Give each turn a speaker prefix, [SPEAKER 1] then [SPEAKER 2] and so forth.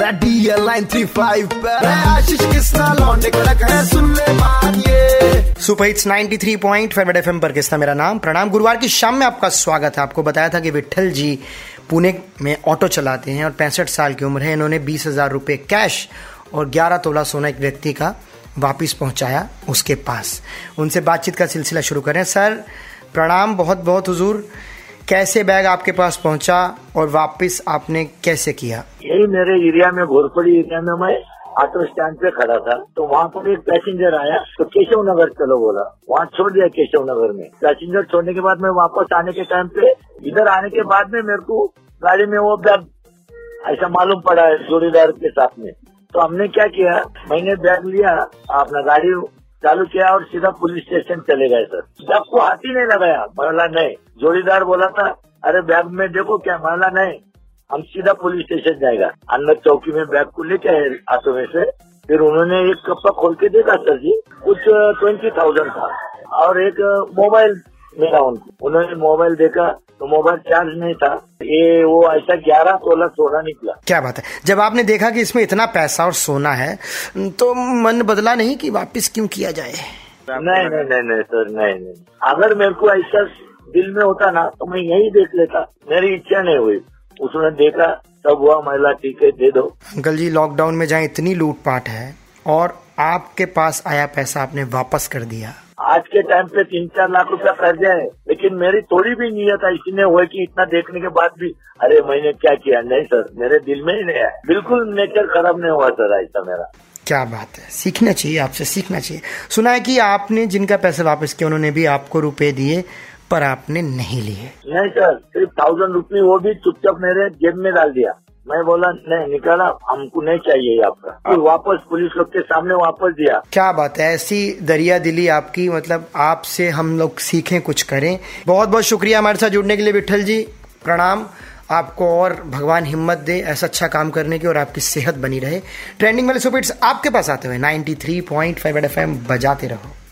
[SPEAKER 1] Ready line three five पे। आशीष किसना लौंडे कड़क है, सुन ले बात ये।
[SPEAKER 2] सुपर हिट्स 93.5 पॉइंट एफएम पर किसना मेरा नाम? प्रणाम, गुरुवार की शाम में आपका स्वागत है। आपको बताया था कि विठल जी पुणे में ऑटो चलाते हैं और पैंसठ साल की उम्र है। इन्होंने बीस हज़ार रुपये कैश और ग्यारह तोला सोना एक व्यक्ति का वापिस पहुँचाया उसके पास। उनसे बातचीत का सिलसिला शुरू करें। सर, प्रणाम बहुत बहुत हुजूर। कैसे बैग आपके पास पहुँचा और वापस आपने कैसे किया?
[SPEAKER 3] यही मेरे एरिया में, घोरपड़ी एरिया में मैं ऑटो स्टैंड पे खड़ा था। तो वहाँ पर एक पैसेंजर आया तो केशव नगर चलो बोला। वहाँ छोड़ दिया केशव नगर में। पैसेंजर छोड़ने के बाद मैं वापस आने के टाइम पे, इधर आने के बाद में मेरे को गाड़ी में वो बैग, ऐसा मालूम पड़ा है जोड़ीदार के साथ में। तो हमने क्या किया, मैंने बैग लिया, अपना गाड़ी चालू किया और सीधा पुलिस स्टेशन चले गए, सर। जब को हाथ ही नहीं लगाया महिला नहीं। जोड़ीदार बोला था, अरे, बैग में देखो क्या महिला नहीं। हम सीधा पुलिस स्टेशन जाएगा। अंदर चौकी में बैग को लेके आए हाथों में से। फिर उन्होंने एक कप्पा खोल के देखा, सर जी। कुछ ट्वेंटी थाउज़ेंड था। और एक मोबाइल मिला उनको उन्होंने मोबाइल देखा तो मोबाइल चार्ज नहीं था। ये वो ऐसा ग्यारह सोलह सोना निकला।
[SPEAKER 2] क्या बात है। जब आपने देखा कि इसमें इतना पैसा और सोना है तो मन बदला नहीं कि वापस क्यों किया जाए?
[SPEAKER 3] नहीं नहीं नहीं नहीं सर नहीं नहीं। अगर मेरे को ऐसा दिल में होता ना तो मैं यही देख लेता। मेरी इच्छा नहीं हुई। उसने देखा तब हुआ महिला ठीक है दे दो।
[SPEAKER 2] अंकल जी लॉकडाउन में जहाँ इतनी लूटपाट है और आपके पास आया पैसा आपने वापस कर दिया।
[SPEAKER 3] आज के टाइम पे तीन चार लाख रुपया कर्जा है लेकिन मेरी थोड़ी भी नीयत ऐसी नहीं हुई कि इतना देखने के बाद भी अरे मैंने क्या किया? नहीं सर मेरे दिल में ही नहीं आया बिल्कुल नेचर खराब नहीं हुआ सर ऐसा मेरा।
[SPEAKER 2] क्या बात है। सीखना चाहिए आपसे सीखना चाहिए। सुना है कि आपने जिनका पैसे वापस किया उन्होंने भी आपको रुपए दिए पर आपने नहीं लिए।
[SPEAKER 3] नहीं सर सिर्फ़ थाउज़ेंड रुपी वो भी चुपचाप मेरे जेब में डाल दिया। मैं बोला नहीं निकाला हमको नहीं चाहिए आपका। फिर वापस पुलिस लोग के सामने वापस दिया।
[SPEAKER 2] क्या बात है ऐसी दरिया दिली आपकी मतलब आपसे हम लोग सीखें कुछ करें। बहुत बहुत शुक्रिया हमारे साथ जुड़ने के लिए विठल जी। प्रणाम। आपको और भगवान हिम्मत दे ऐसा अच्छा काम करने की और आपकी सेहत बनी रहे। ट्रेंडिंग वाले सुपिट्स आपके पास आते हुए 93.5 एफएम बजाते रहो।